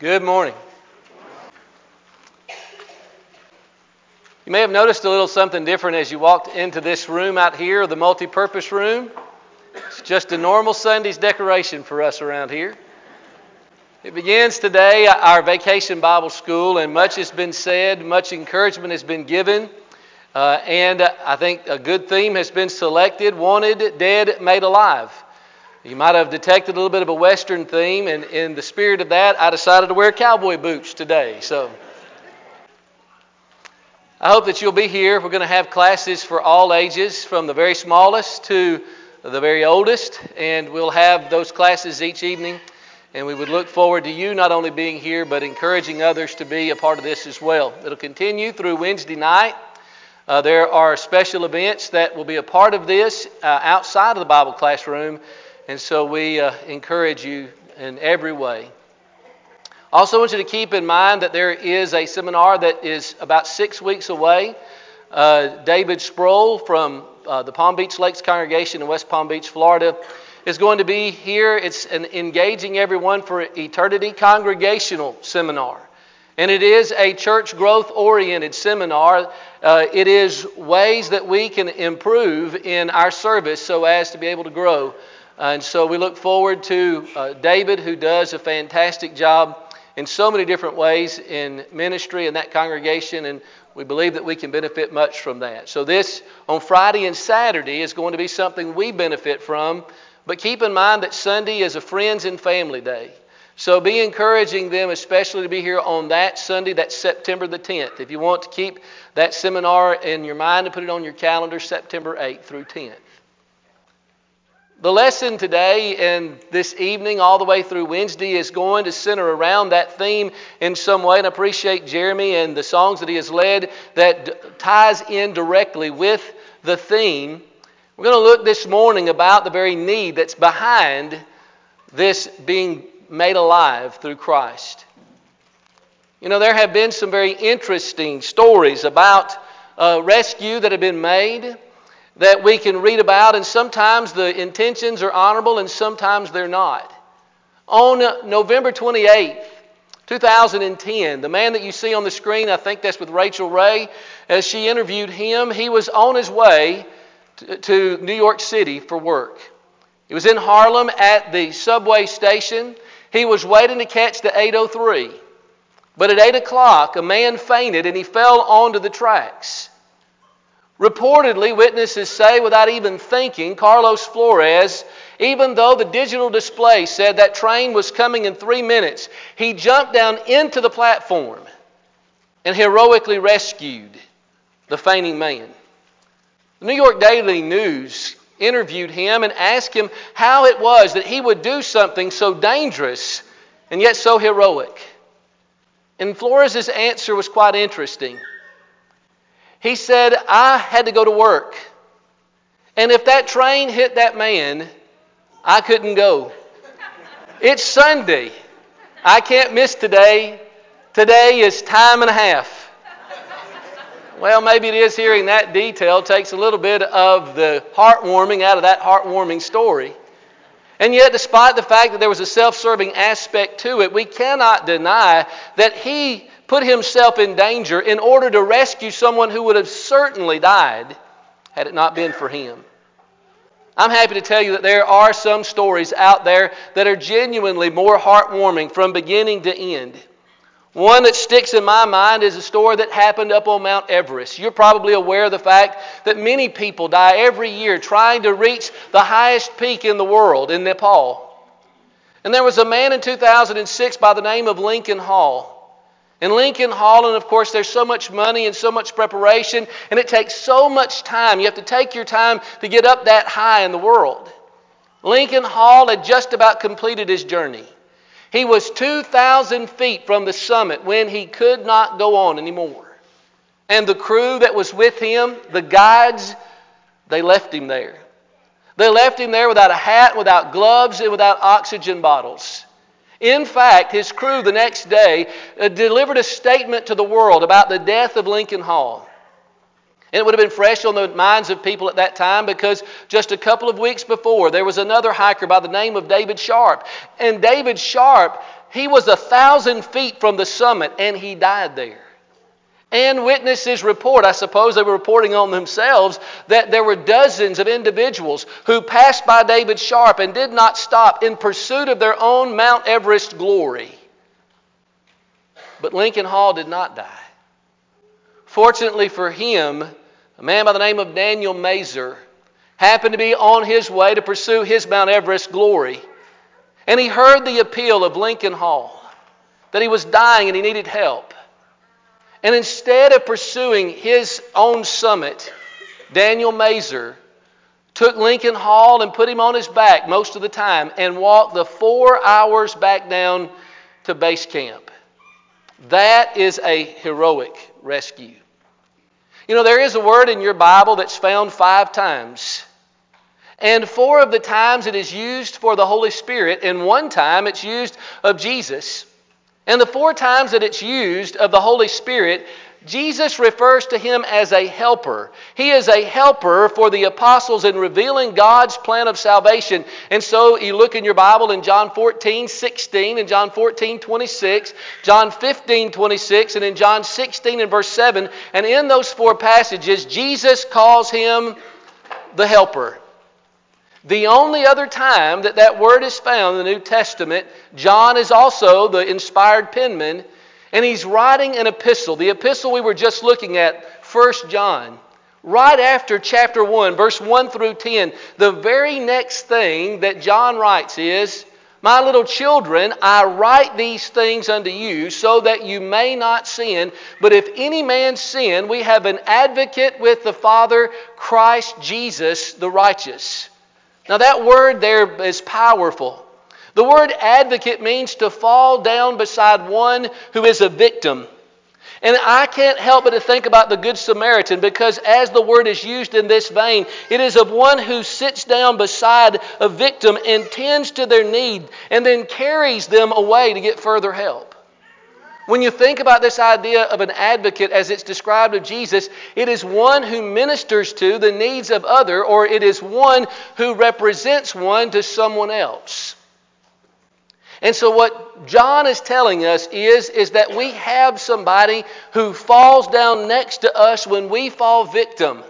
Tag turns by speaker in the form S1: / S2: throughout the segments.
S1: Good morning. You may have noticed a little something different as you walked into this room out here, the multi-purpose room. It's just a normal Sunday's decoration for us around here. It begins today our vacation Bible school, and much has been said, much encouragement has been given, uh, and I think a good theme has been selected wanted, dead, made alive. You might have detected a little bit of a Western theme, and in the spirit of that, I decided to wear cowboy boots today. So I hope that you'll be here. We're going to have classes for all ages, from the very smallest to the very oldest, and we'll have those classes each evening. And we would look forward to you not only being here, but encouraging others to be a part of this as well. It'll continue through Wednesday night. Uh, there are special events that will be a part of this uh, outside of the Bible classroom and so we uh, encourage you in every way. Also, want you to keep in mind that there is a seminar that is about six weeks away. Uh, David Sproule from uh, the Palm Beach Lakes congregation in West Palm Beach, Florida, is going to be here. It's an Engaging Everyone for Eternity congregational seminar. And it is a church growth oriented seminar. Uh, it is ways that we can improve in our service so as to be able to grow and so we look forward to uh, David, who does a fantastic job in so many different ways in ministry in that congregation, and we believe that we can benefit much from that. So, this on Friday and Saturday is going to be something we benefit from, but keep in mind that Sunday is a friends and family day. So, be encouraging them, especially to be here on that Sunday, that's September the 10th. If you want to keep that seminar in your mind and put it on your calendar, September 8th through 10th. The lesson today and this evening, all the way through Wednesday, is going to center around that theme in some way. And I appreciate Jeremy and the songs that he has led that ties in directly with the theme. We're going to look this morning about the very need that's behind this being made alive through Christ. You know, there have been some very interesting stories about uh, rescue that have been made that we can read about, and sometimes the intentions are honorable and sometimes they're not. On November 28th, 2010, the man that you see on the screen, I think that's with Rachael Ray, as she interviewed him, he was on his way to, New York City for work. He was in Harlem at the subway station. He was waiting to catch the 803. But at 8 o'clock, a man fainted and he fell onto the tracks. Reportedly, witnesses say, without even thinking, Carlos Flores, even though the digital display said that train was coming in three minutes, he jumped down into the platform and heroically rescued the fainting man. The New York Daily News interviewed him and asked him how it was that he would do something so dangerous and yet so heroic. And Flores' answer was quite interesting. He said, I had to go to work. And if that train hit that man, I couldn't go. It's Sunday. I can't miss today. Today is time and a half. Well, maybe it is hearing that detail takes a little bit of the heartwarming out of that heartwarming story. And yet, despite the fact that there was a self serving aspect to it, we cannot deny that he put himself in danger in order to rescue someone who would have certainly died had it not been for him. I'm happy to tell you that there are some stories out there that are genuinely more heartwarming from beginning to end. One that sticks in my mind is a story that happened up on Mount Everest. You're probably aware of the fact that many people die every year trying to reach the highest peak in the world in Nepal. And there was a man in 2006 by the name of Lincoln Hall. In Lincoln Hall, and of course, there's so much money and so much preparation, and it takes so much time. You have to take your time to get up that high in the world. Lincoln Hall had just about completed his journey. He was 2,000 feet from the summit when he could not go on anymore. And the crew that was with him, the guides, they left him there. They left him there without a hat, without gloves, and without oxygen bottles. In fact, his crew the next day uh, delivered a statement to the world about the death of Lincoln Hall. And it would have been fresh on the minds of people at that time because just a couple of weeks before, there was another hiker by the name of David Sharp. And David Sharp, he was a thousand feet from the summit and he died there. And witnesses report, I suppose they were reporting on themselves, that there were dozens of individuals who passed by David Sharp and did not stop in pursuit of their own Mount Everest glory. But Lincoln Hall did not die. Fortunately for him, a man by the name of Daniel Mazur happened to be on his way to pursue his Mount Everest glory. And he heard the appeal of Lincoln Hall that he was dying and he needed help. And instead of pursuing his own summit, Daniel Mazur took Lincoln Hall and put him on his back most of the time and walked the four hours back down to base camp. That is a heroic rescue. You know, there is a word in your Bible that's found five times. And four of the times it is used for the Holy Spirit, and one time it's used of Jesus. And the four times that it's used of the Holy Spirit, Jesus refers to him as a helper. He is a helper for the apostles in revealing God's plan of salvation. And so you look in your Bible in John 14, 16, and John 14, 26, John 15, 26, and in John 16 and verse 7. And in those four passages, Jesus calls him the helper. The only other time that that word is found in the New Testament, John is also the inspired penman, and he's writing an epistle. The epistle we were just looking at, 1 John, right after chapter 1, verse 1 through 10. The very next thing that John writes is, My little children, I write these things unto you so that you may not sin. But if any man sin, we have an advocate with the Father, Christ Jesus the righteous. Now, that word there is powerful. The word advocate means to fall down beside one who is a victim. And I can't help but to think about the Good Samaritan because, as the word is used in this vein, it is of one who sits down beside a victim and tends to their need and then carries them away to get further help. When you think about this idea of an advocate as it's described of Jesus, it is one who ministers to the needs of other, or it is one who represents one to someone else. And so what John is telling us is, is that we have somebody who falls down next to us when we fall victim.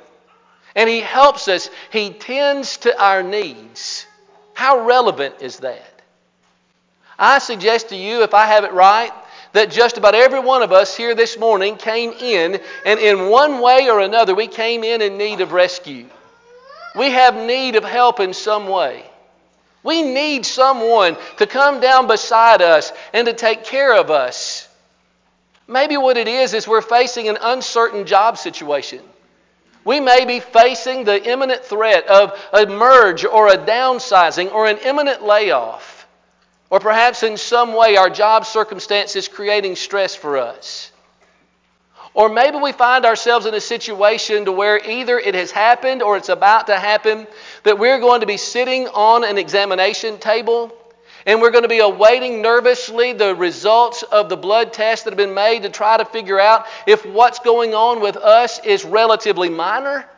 S1: And he helps us. He tends to our needs. How relevant is that? I suggest to you, if I have it right, that just about every one of us here this morning came in, and in one way or another, we came in in need of rescue. We have need of help in some way. We need someone to come down beside us and to take care of us. Maybe what it is is we're facing an uncertain job situation. We may be facing the imminent threat of a merge or a downsizing or an imminent layoff. Or perhaps in some way our job circumstance is creating stress for us. Or maybe we find ourselves in a situation to where either it has happened or it's about to happen that we're going to be sitting on an examination table and we're going to be awaiting nervously the results of the blood tests that have been made to try to figure out if what's going on with us is relatively minor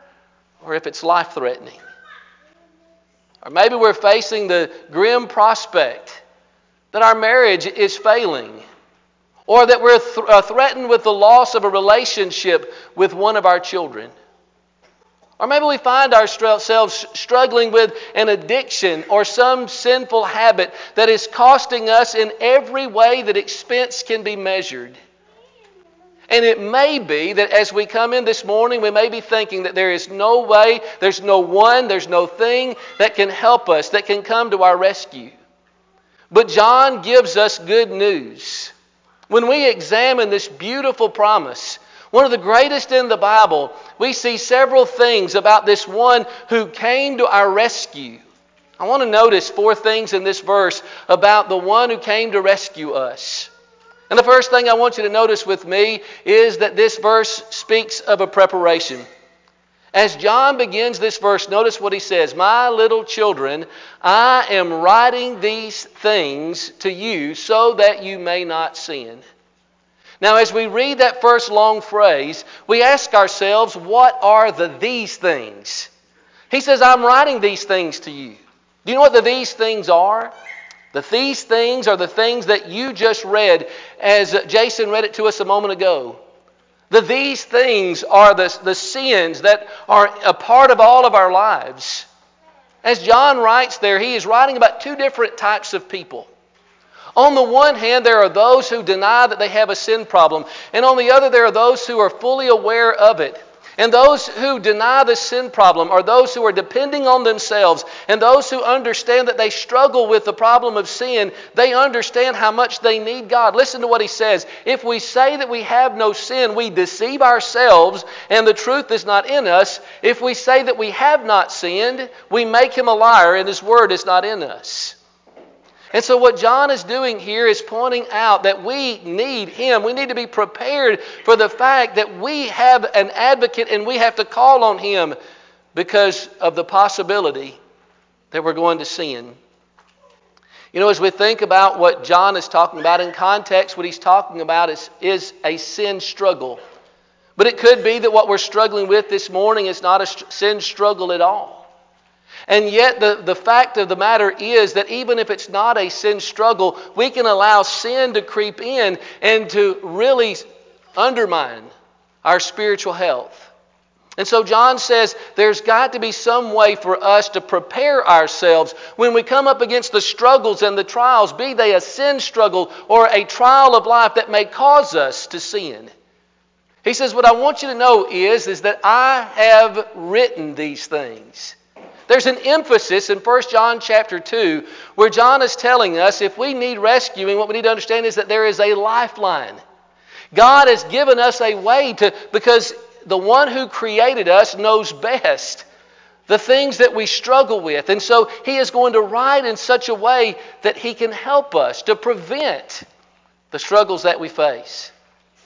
S1: or if it's life threatening. Or maybe we're facing the grim prospect that our marriage is failing, or that we're th- uh, threatened with the loss of a relationship with one of our children. Or maybe we find ourselves struggling with an addiction or some sinful habit that is costing us in every way that expense can be measured. And it may be that as we come in this morning, we may be thinking that there is no way, there's no one, there's no thing that can help us, that can come to our rescue. But John gives us good news. When we examine this beautiful promise, one of the greatest in the Bible, we see several things about this one who came to our rescue. I want to notice four things in this verse about the one who came to rescue us. And the first thing I want you to notice with me is that this verse speaks of a preparation. As John begins this verse, notice what he says My little children, I am writing these things to you so that you may not sin. Now, as we read that first long phrase, we ask ourselves, what are the these things? He says, I'm writing these things to you. Do you know what the these things are? The these things are the things that you just read as Jason read it to us a moment ago. The these things are the, the sins that are a part of all of our lives. As John writes there, he is writing about two different types of people. On the one hand, there are those who deny that they have a sin problem, and on the other, there are those who are fully aware of it. And those who deny the sin problem are those who are depending on themselves. And those who understand that they struggle with the problem of sin, they understand how much they need God. Listen to what he says. If we say that we have no sin, we deceive ourselves and the truth is not in us. If we say that we have not sinned, we make him a liar and his word is not in us. And so, what John is doing here is pointing out that we need him. We need to be prepared for the fact that we have an advocate and we have to call on him because of the possibility that we're going to sin. You know, as we think about what John is talking about in context, what he's talking about is, is a sin struggle. But it could be that what we're struggling with this morning is not a sin struggle at all. And yet, the, the fact of the matter is that even if it's not a sin struggle, we can allow sin to creep in and to really undermine our spiritual health. And so John says there's got to be some way for us to prepare ourselves when we come up against the struggles and the trials, be they a sin struggle or a trial of life that may cause us to sin. He says, What I want you to know is, is that I have written these things. There's an emphasis in 1 John chapter 2 where John is telling us if we need rescuing, what we need to understand is that there is a lifeline. God has given us a way to, because the one who created us knows best the things that we struggle with. And so he is going to write in such a way that he can help us to prevent the struggles that we face.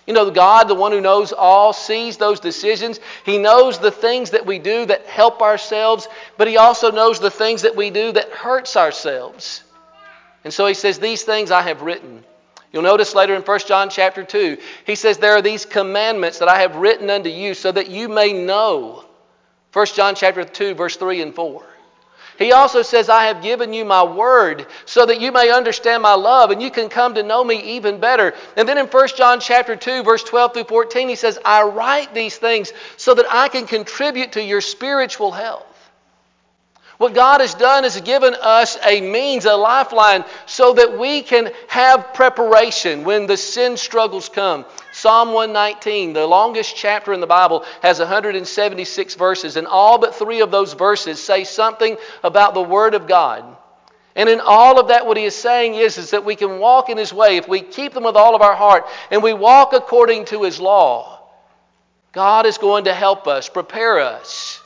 S1: You know, God, the one who knows all, sees those decisions. He knows the things that we do that help ourselves, but He also knows the things that we do that hurts ourselves. And so He says, These things I have written. You'll notice later in 1 John chapter 2, He says, There are these commandments that I have written unto you so that you may know. 1 John chapter 2, verse 3 and 4. He also says, I have given you my word so that you may understand my love and you can come to know me even better. And then in 1 John chapter 2, verse 12 through 14, he says, I write these things so that I can contribute to your spiritual health. What God has done is given us a means, a lifeline, so that we can have preparation when the sin struggles come. Psalm 119, the longest chapter in the Bible, has 176 verses, and all but three of those verses say something about the Word of God. And in all of that, what he is saying is, is that we can walk in his way if we keep them with all of our heart and we walk according to his law. God is going to help us, prepare us.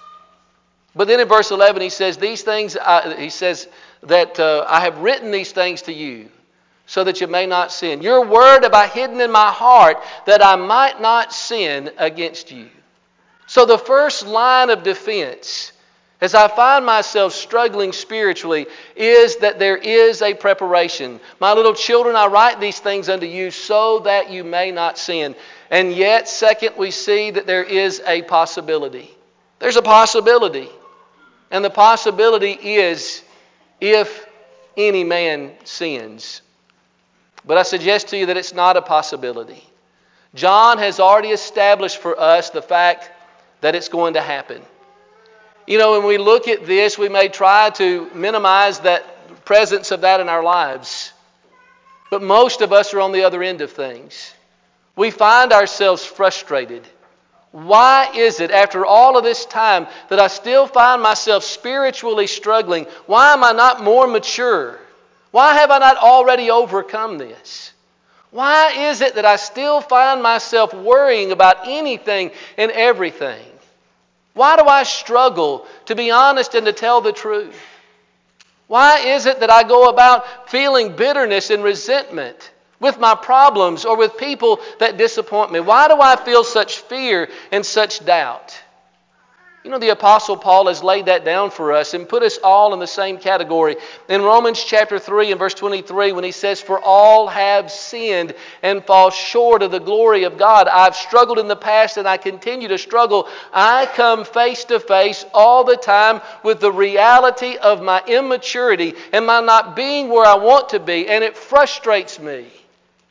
S1: But then in verse 11, he says, These things, I, he says that uh, I have written these things to you so that you may not sin. Your word have I hidden in my heart that I might not sin against you. So, the first line of defense, as I find myself struggling spiritually, is that there is a preparation. My little children, I write these things unto you so that you may not sin. And yet, second, we see that there is a possibility. There's a possibility. And the possibility is if any man sins. But I suggest to you that it's not a possibility. John has already established for us the fact that it's going to happen. You know, when we look at this, we may try to minimize that presence of that in our lives. But most of us are on the other end of things. We find ourselves frustrated. Why is it, after all of this time, that I still find myself spiritually struggling? Why am I not more mature? Why have I not already overcome this? Why is it that I still find myself worrying about anything and everything? Why do I struggle to be honest and to tell the truth? Why is it that I go about feeling bitterness and resentment with my problems or with people that disappoint me? Why do I feel such fear and such doubt? You know, the Apostle Paul has laid that down for us and put us all in the same category. In Romans chapter 3 and verse 23, when he says, For all have sinned and fall short of the glory of God. I've struggled in the past and I continue to struggle. I come face to face all the time with the reality of my immaturity and my not being where I want to be, and it frustrates me.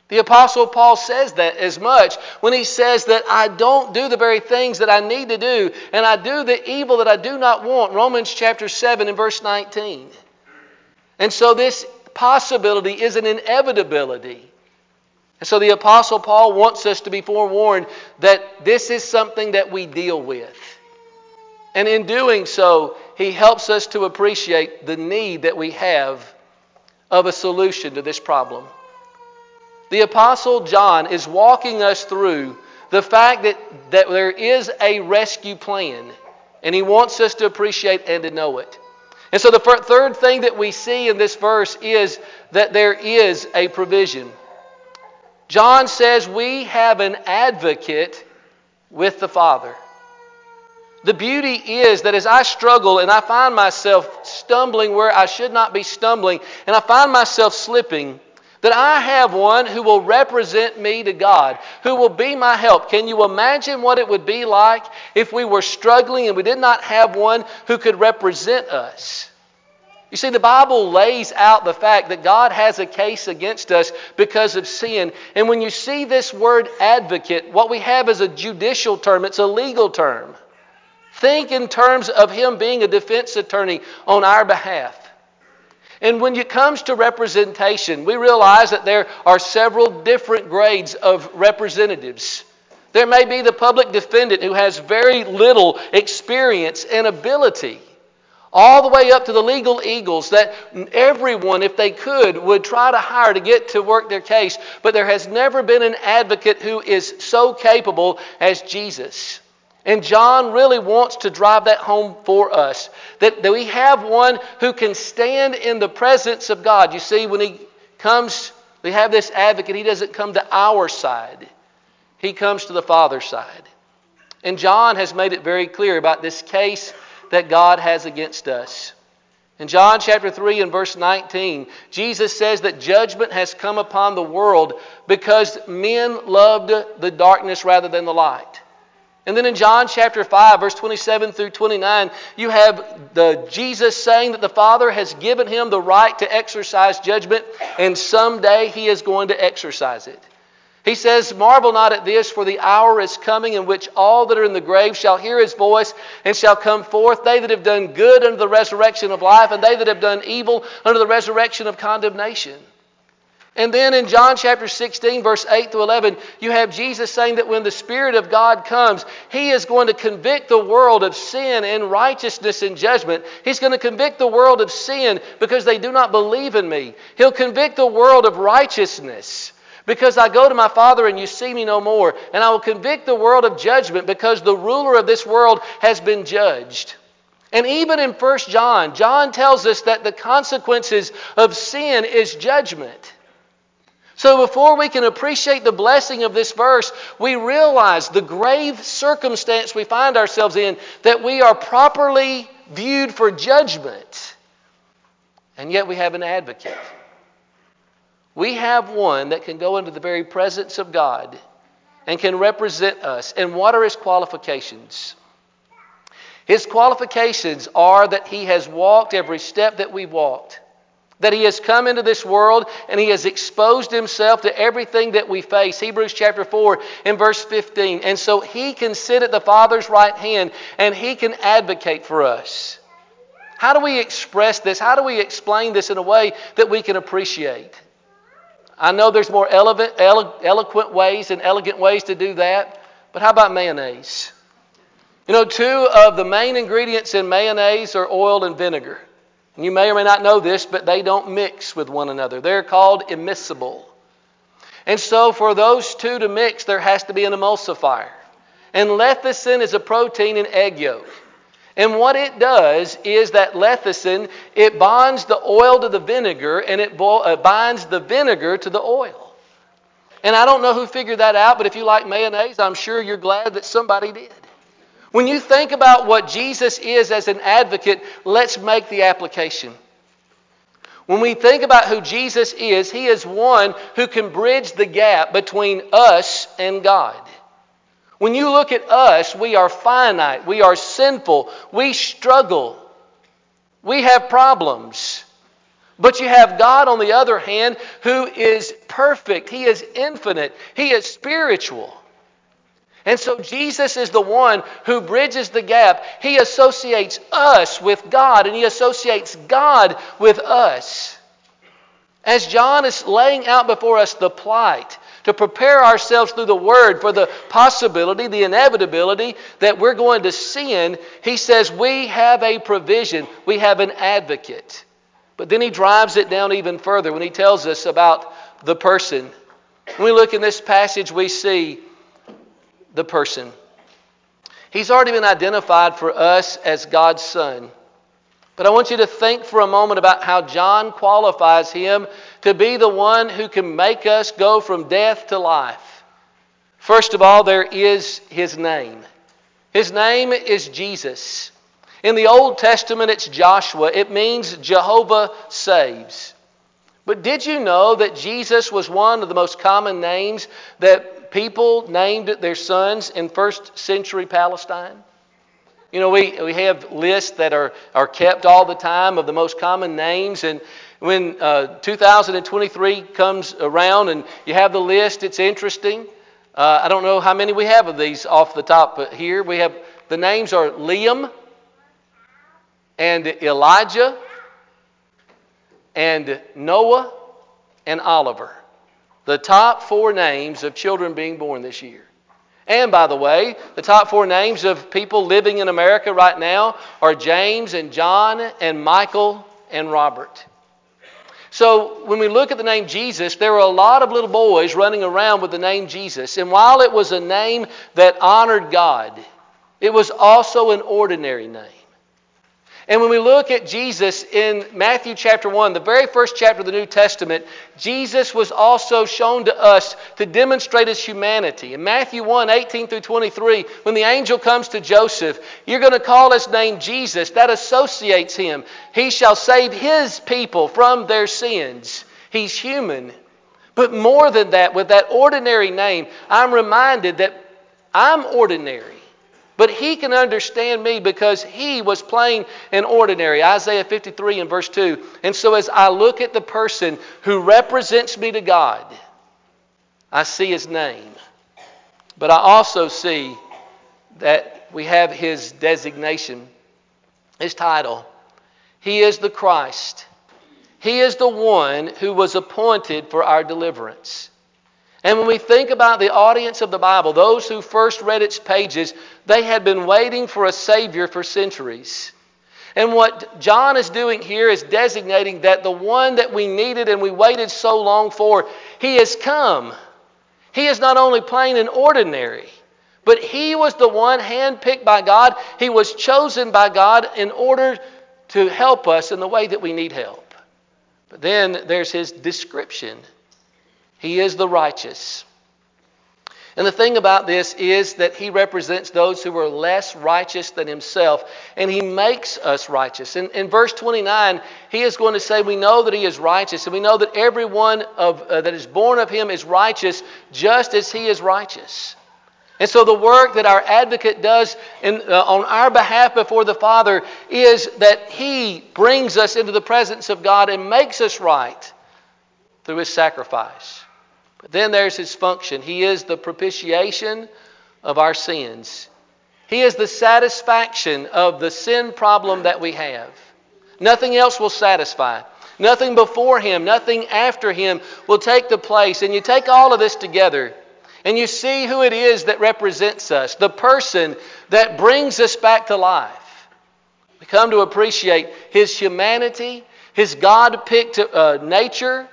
S1: The Apostle Paul says that as much when he says that I don't do the very things that I need to do, and I do the evil that I do not want. Romans chapter 7 and verse 19. And so this possibility is an inevitability. And so the Apostle Paul wants us to be forewarned that this is something that we deal with. And in doing so, he helps us to appreciate the need that we have of a solution to this problem. The Apostle John is walking us through the fact that, that there is a rescue plan, and he wants us to appreciate and to know it. And so, the third thing that we see in this verse is that there is a provision. John says we have an advocate with the Father. The beauty is that as I struggle and I find myself stumbling where I should not be stumbling, and I find myself slipping, that I have one who will represent me to God, who will be my help. Can you imagine what it would be like if we were struggling and we did not have one who could represent us? You see, the Bible lays out the fact that God has a case against us because of sin. And when you see this word advocate, what we have is a judicial term, it's a legal term. Think in terms of Him being a defense attorney on our behalf. And when it comes to representation, we realize that there are several different grades of representatives. There may be the public defendant who has very little experience and ability, all the way up to the legal eagles that everyone, if they could, would try to hire to get to work their case. But there has never been an advocate who is so capable as Jesus. And John really wants to drive that home for us that, that we have one who can stand in the presence of God. You see, when he comes, we have this advocate, he doesn't come to our side, he comes to the Father's side. And John has made it very clear about this case that God has against us. In John chapter 3 and verse 19, Jesus says that judgment has come upon the world because men loved the darkness rather than the light. And then in John chapter 5, verse 27 through 29, you have the Jesus saying that the Father has given him the right to exercise judgment, and someday he is going to exercise it. He says, Marvel not at this, for the hour is coming in which all that are in the grave shall hear his voice and shall come forth, they that have done good unto the resurrection of life, and they that have done evil unto the resurrection of condemnation. And then in John chapter 16, verse 8 to 11, you have Jesus saying that when the Spirit of God comes, He is going to convict the world of sin and righteousness and judgment. He's going to convict the world of sin because they do not believe in me. He'll convict the world of righteousness because I go to my Father and you see me no more. And I will convict the world of judgment because the ruler of this world has been judged. And even in 1 John, John tells us that the consequences of sin is judgment. So before we can appreciate the blessing of this verse, we realize the grave circumstance we find ourselves in that we are properly viewed for judgment. And yet we have an advocate. We have one that can go into the very presence of God and can represent us. And what are his qualifications? His qualifications are that he has walked every step that we've walked. That he has come into this world and he has exposed himself to everything that we face. Hebrews chapter 4 and verse 15. And so he can sit at the Father's right hand and he can advocate for us. How do we express this? How do we explain this in a way that we can appreciate? I know there's more eloquent ways and elegant ways to do that, but how about mayonnaise? You know, two of the main ingredients in mayonnaise are oil and vinegar. You may or may not know this, but they don't mix with one another. They're called immiscible. And so, for those two to mix, there has to be an emulsifier. And lecithin is a protein in egg yolk. And what it does is that lecithin, it bonds the oil to the vinegar and it uh, binds the vinegar to the oil. And I don't know who figured that out, but if you like mayonnaise, I'm sure you're glad that somebody did. When you think about what Jesus is as an advocate, let's make the application. When we think about who Jesus is, He is one who can bridge the gap between us and God. When you look at us, we are finite, we are sinful, we struggle, we have problems. But you have God, on the other hand, who is perfect, He is infinite, He is spiritual. And so Jesus is the one who bridges the gap. He associates us with God and he associates God with us. As John is laying out before us the plight to prepare ourselves through the Word for the possibility, the inevitability that we're going to sin, he says, We have a provision, we have an advocate. But then he drives it down even further when he tells us about the person. When we look in this passage, we see the person. He's already been identified for us as God's Son. But I want you to think for a moment about how John qualifies him to be the one who can make us go from death to life. First of all, there is his name. His name is Jesus. In the Old Testament, it's Joshua. It means Jehovah saves. But did you know that Jesus was one of the most common names that people named their sons in first century Palestine? You know, we, we have lists that are, are kept all the time of the most common names. And when uh, 2023 comes around and you have the list, it's interesting. Uh, I don't know how many we have of these off the top here. We have the names are Liam and Elijah and Noah and Oliver the top four names of children being born this year. And by the way, the top four names of people living in America right now are James and John and Michael and Robert. So when we look at the name Jesus, there were a lot of little boys running around with the name Jesus. And while it was a name that honored God, it was also an ordinary name. And when we look at Jesus in Matthew chapter 1, the very first chapter of the New Testament, Jesus was also shown to us to demonstrate his humanity. In Matthew 1 18 through 23, when the angel comes to Joseph, you're going to call his name Jesus. That associates him. He shall save his people from their sins. He's human. But more than that, with that ordinary name, I'm reminded that I'm ordinary. But he can understand me because he was plain and ordinary. Isaiah 53 and verse 2. And so as I look at the person who represents me to God, I see his name. But I also see that we have his designation, his title. He is the Christ. He is the one who was appointed for our deliverance. And when we think about the audience of the Bible, those who first read its pages, they had been waiting for a Savior for centuries. And what John is doing here is designating that the one that we needed and we waited so long for, he has come. He is not only plain and ordinary, but he was the one handpicked by God. He was chosen by God in order to help us in the way that we need help. But then there's his description. He is the righteous. And the thing about this is that he represents those who are less righteous than himself, and he makes us righteous. In, in verse 29, he is going to say, We know that he is righteous, and we know that everyone of, uh, that is born of him is righteous just as he is righteous. And so, the work that our advocate does in, uh, on our behalf before the Father is that he brings us into the presence of God and makes us right through his sacrifice. But then there's his function. He is the propitiation of our sins. He is the satisfaction of the sin problem that we have. Nothing else will satisfy. Nothing before him, nothing after him will take the place. And you take all of this together and you see who it is that represents us, the person that brings us back to life. We come to appreciate his humanity, his God picked uh, nature,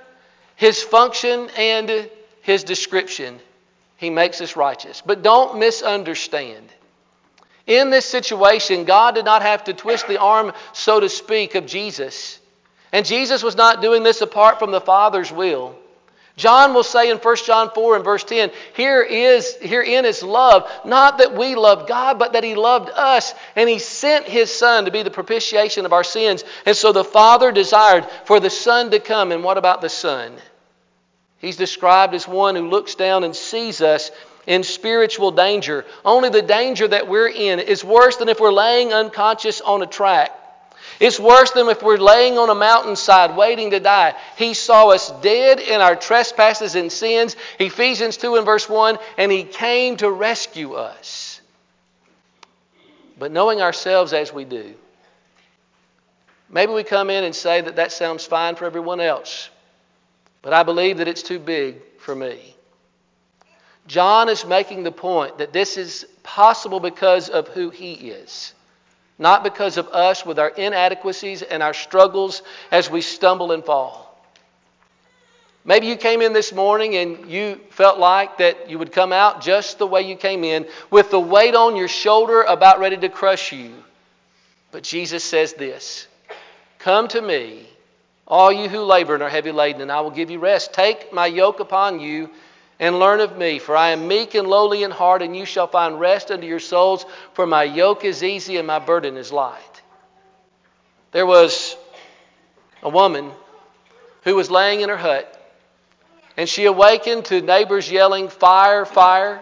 S1: his function, and his description, he makes us righteous. But don't misunderstand. In this situation, God did not have to twist the arm, so to speak, of Jesus. And Jesus was not doing this apart from the Father's will. John will say in 1 John 4 and verse 10, here is herein is love, not that we loved God, but that he loved us, and he sent his son to be the propitiation of our sins. And so the Father desired for the Son to come. And what about the Son? He's described as one who looks down and sees us in spiritual danger. Only the danger that we're in is worse than if we're laying unconscious on a track. It's worse than if we're laying on a mountainside waiting to die. He saw us dead in our trespasses and sins, Ephesians 2 and verse 1, and He came to rescue us. But knowing ourselves as we do, maybe we come in and say that that sounds fine for everyone else, but I believe that it's too big for me. John is making the point that this is possible because of who he is not because of us with our inadequacies and our struggles as we stumble and fall. Maybe you came in this morning and you felt like that you would come out just the way you came in, with the weight on your shoulder about ready to crush you. But Jesus says this Come to me, all you who labor and are heavy laden, and I will give you rest. Take my yoke upon you and learn of me, for I am meek and lowly in heart, and you shall find rest unto your souls, for my yoke is easy and my burden is light. There was a woman who was laying in her hut, and she awakened to neighbors yelling, Fire, fire.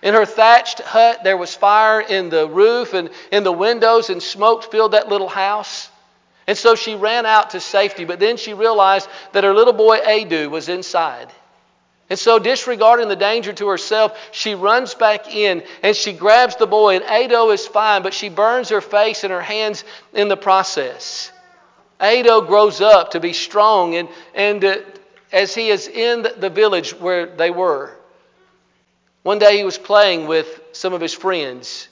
S1: In her thatched hut, there was fire in the roof and in the windows, and smoke filled that little house. And so she ran out to safety, but then she realized that her little boy Adu was inside. And so, disregarding the danger to herself, she runs back in and she grabs the boy. And Ado is fine, but she burns her face and her hands in the process. Ado grows up to be strong, and, and uh, as he is in the village where they were, one day he was playing with some of his friends,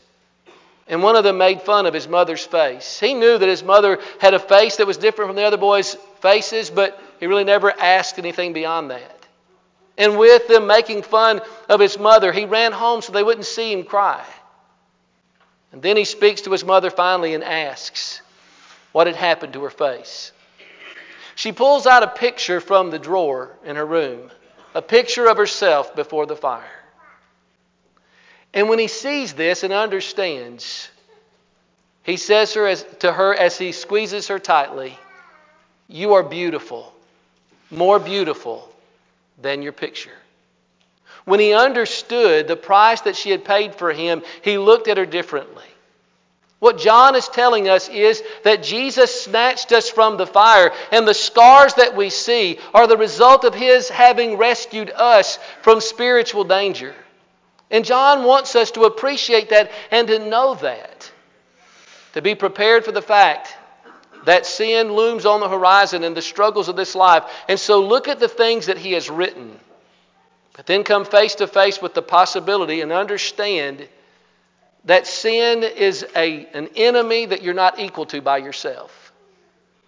S1: and one of them made fun of his mother's face. He knew that his mother had a face that was different from the other boys' faces, but he really never asked anything beyond that. And with them making fun of his mother, he ran home so they wouldn't see him cry. And then he speaks to his mother finally and asks what had happened to her face. She pulls out a picture from the drawer in her room, a picture of herself before the fire. And when he sees this and understands, he says to her as he squeezes her tightly, You are beautiful, more beautiful than your picture. When he understood the price that she had paid for him, he looked at her differently. What John is telling us is that Jesus snatched us from the fire, and the scars that we see are the result of his having rescued us from spiritual danger. And John wants us to appreciate that and to know that, to be prepared for the fact that sin looms on the horizon and the struggles of this life. And so look at the things that he has written. But then come face to face with the possibility and understand that sin is a, an enemy that you're not equal to by yourself.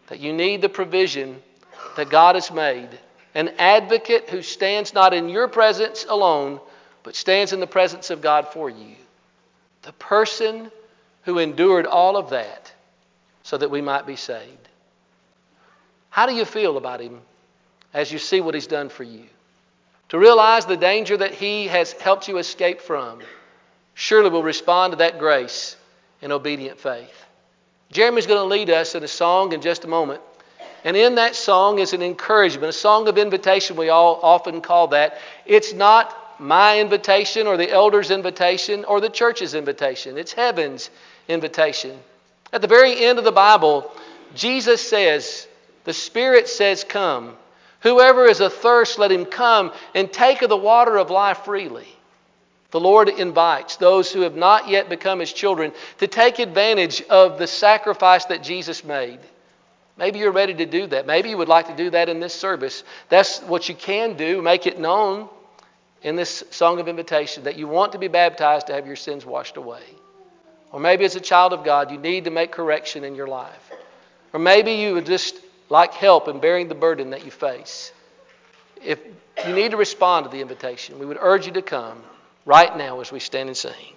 S1: That you need the provision that God has made. An advocate who stands not in your presence alone, but stands in the presence of God for you. The person who endured all of that so that we might be saved. How do you feel about him as you see what he's done for you? To realize the danger that he has helped you escape from, surely will respond to that grace in obedient faith. Jeremy's going to lead us in a song in just a moment. And in that song is an encouragement, a song of invitation, we all often call that. It's not my invitation or the elder's invitation or the church's invitation, it's heaven's invitation. At the very end of the Bible, Jesus says, The Spirit says, Come. Whoever is athirst, let him come and take of the water of life freely. The Lord invites those who have not yet become his children to take advantage of the sacrifice that Jesus made. Maybe you're ready to do that. Maybe you would like to do that in this service. That's what you can do. Make it known in this song of invitation that you want to be baptized to have your sins washed away. Or maybe as a child of God, you need to make correction in your life. Or maybe you would just like help in bearing the burden that you face. If you need to respond to the invitation, we would urge you to come right now as we stand and sing.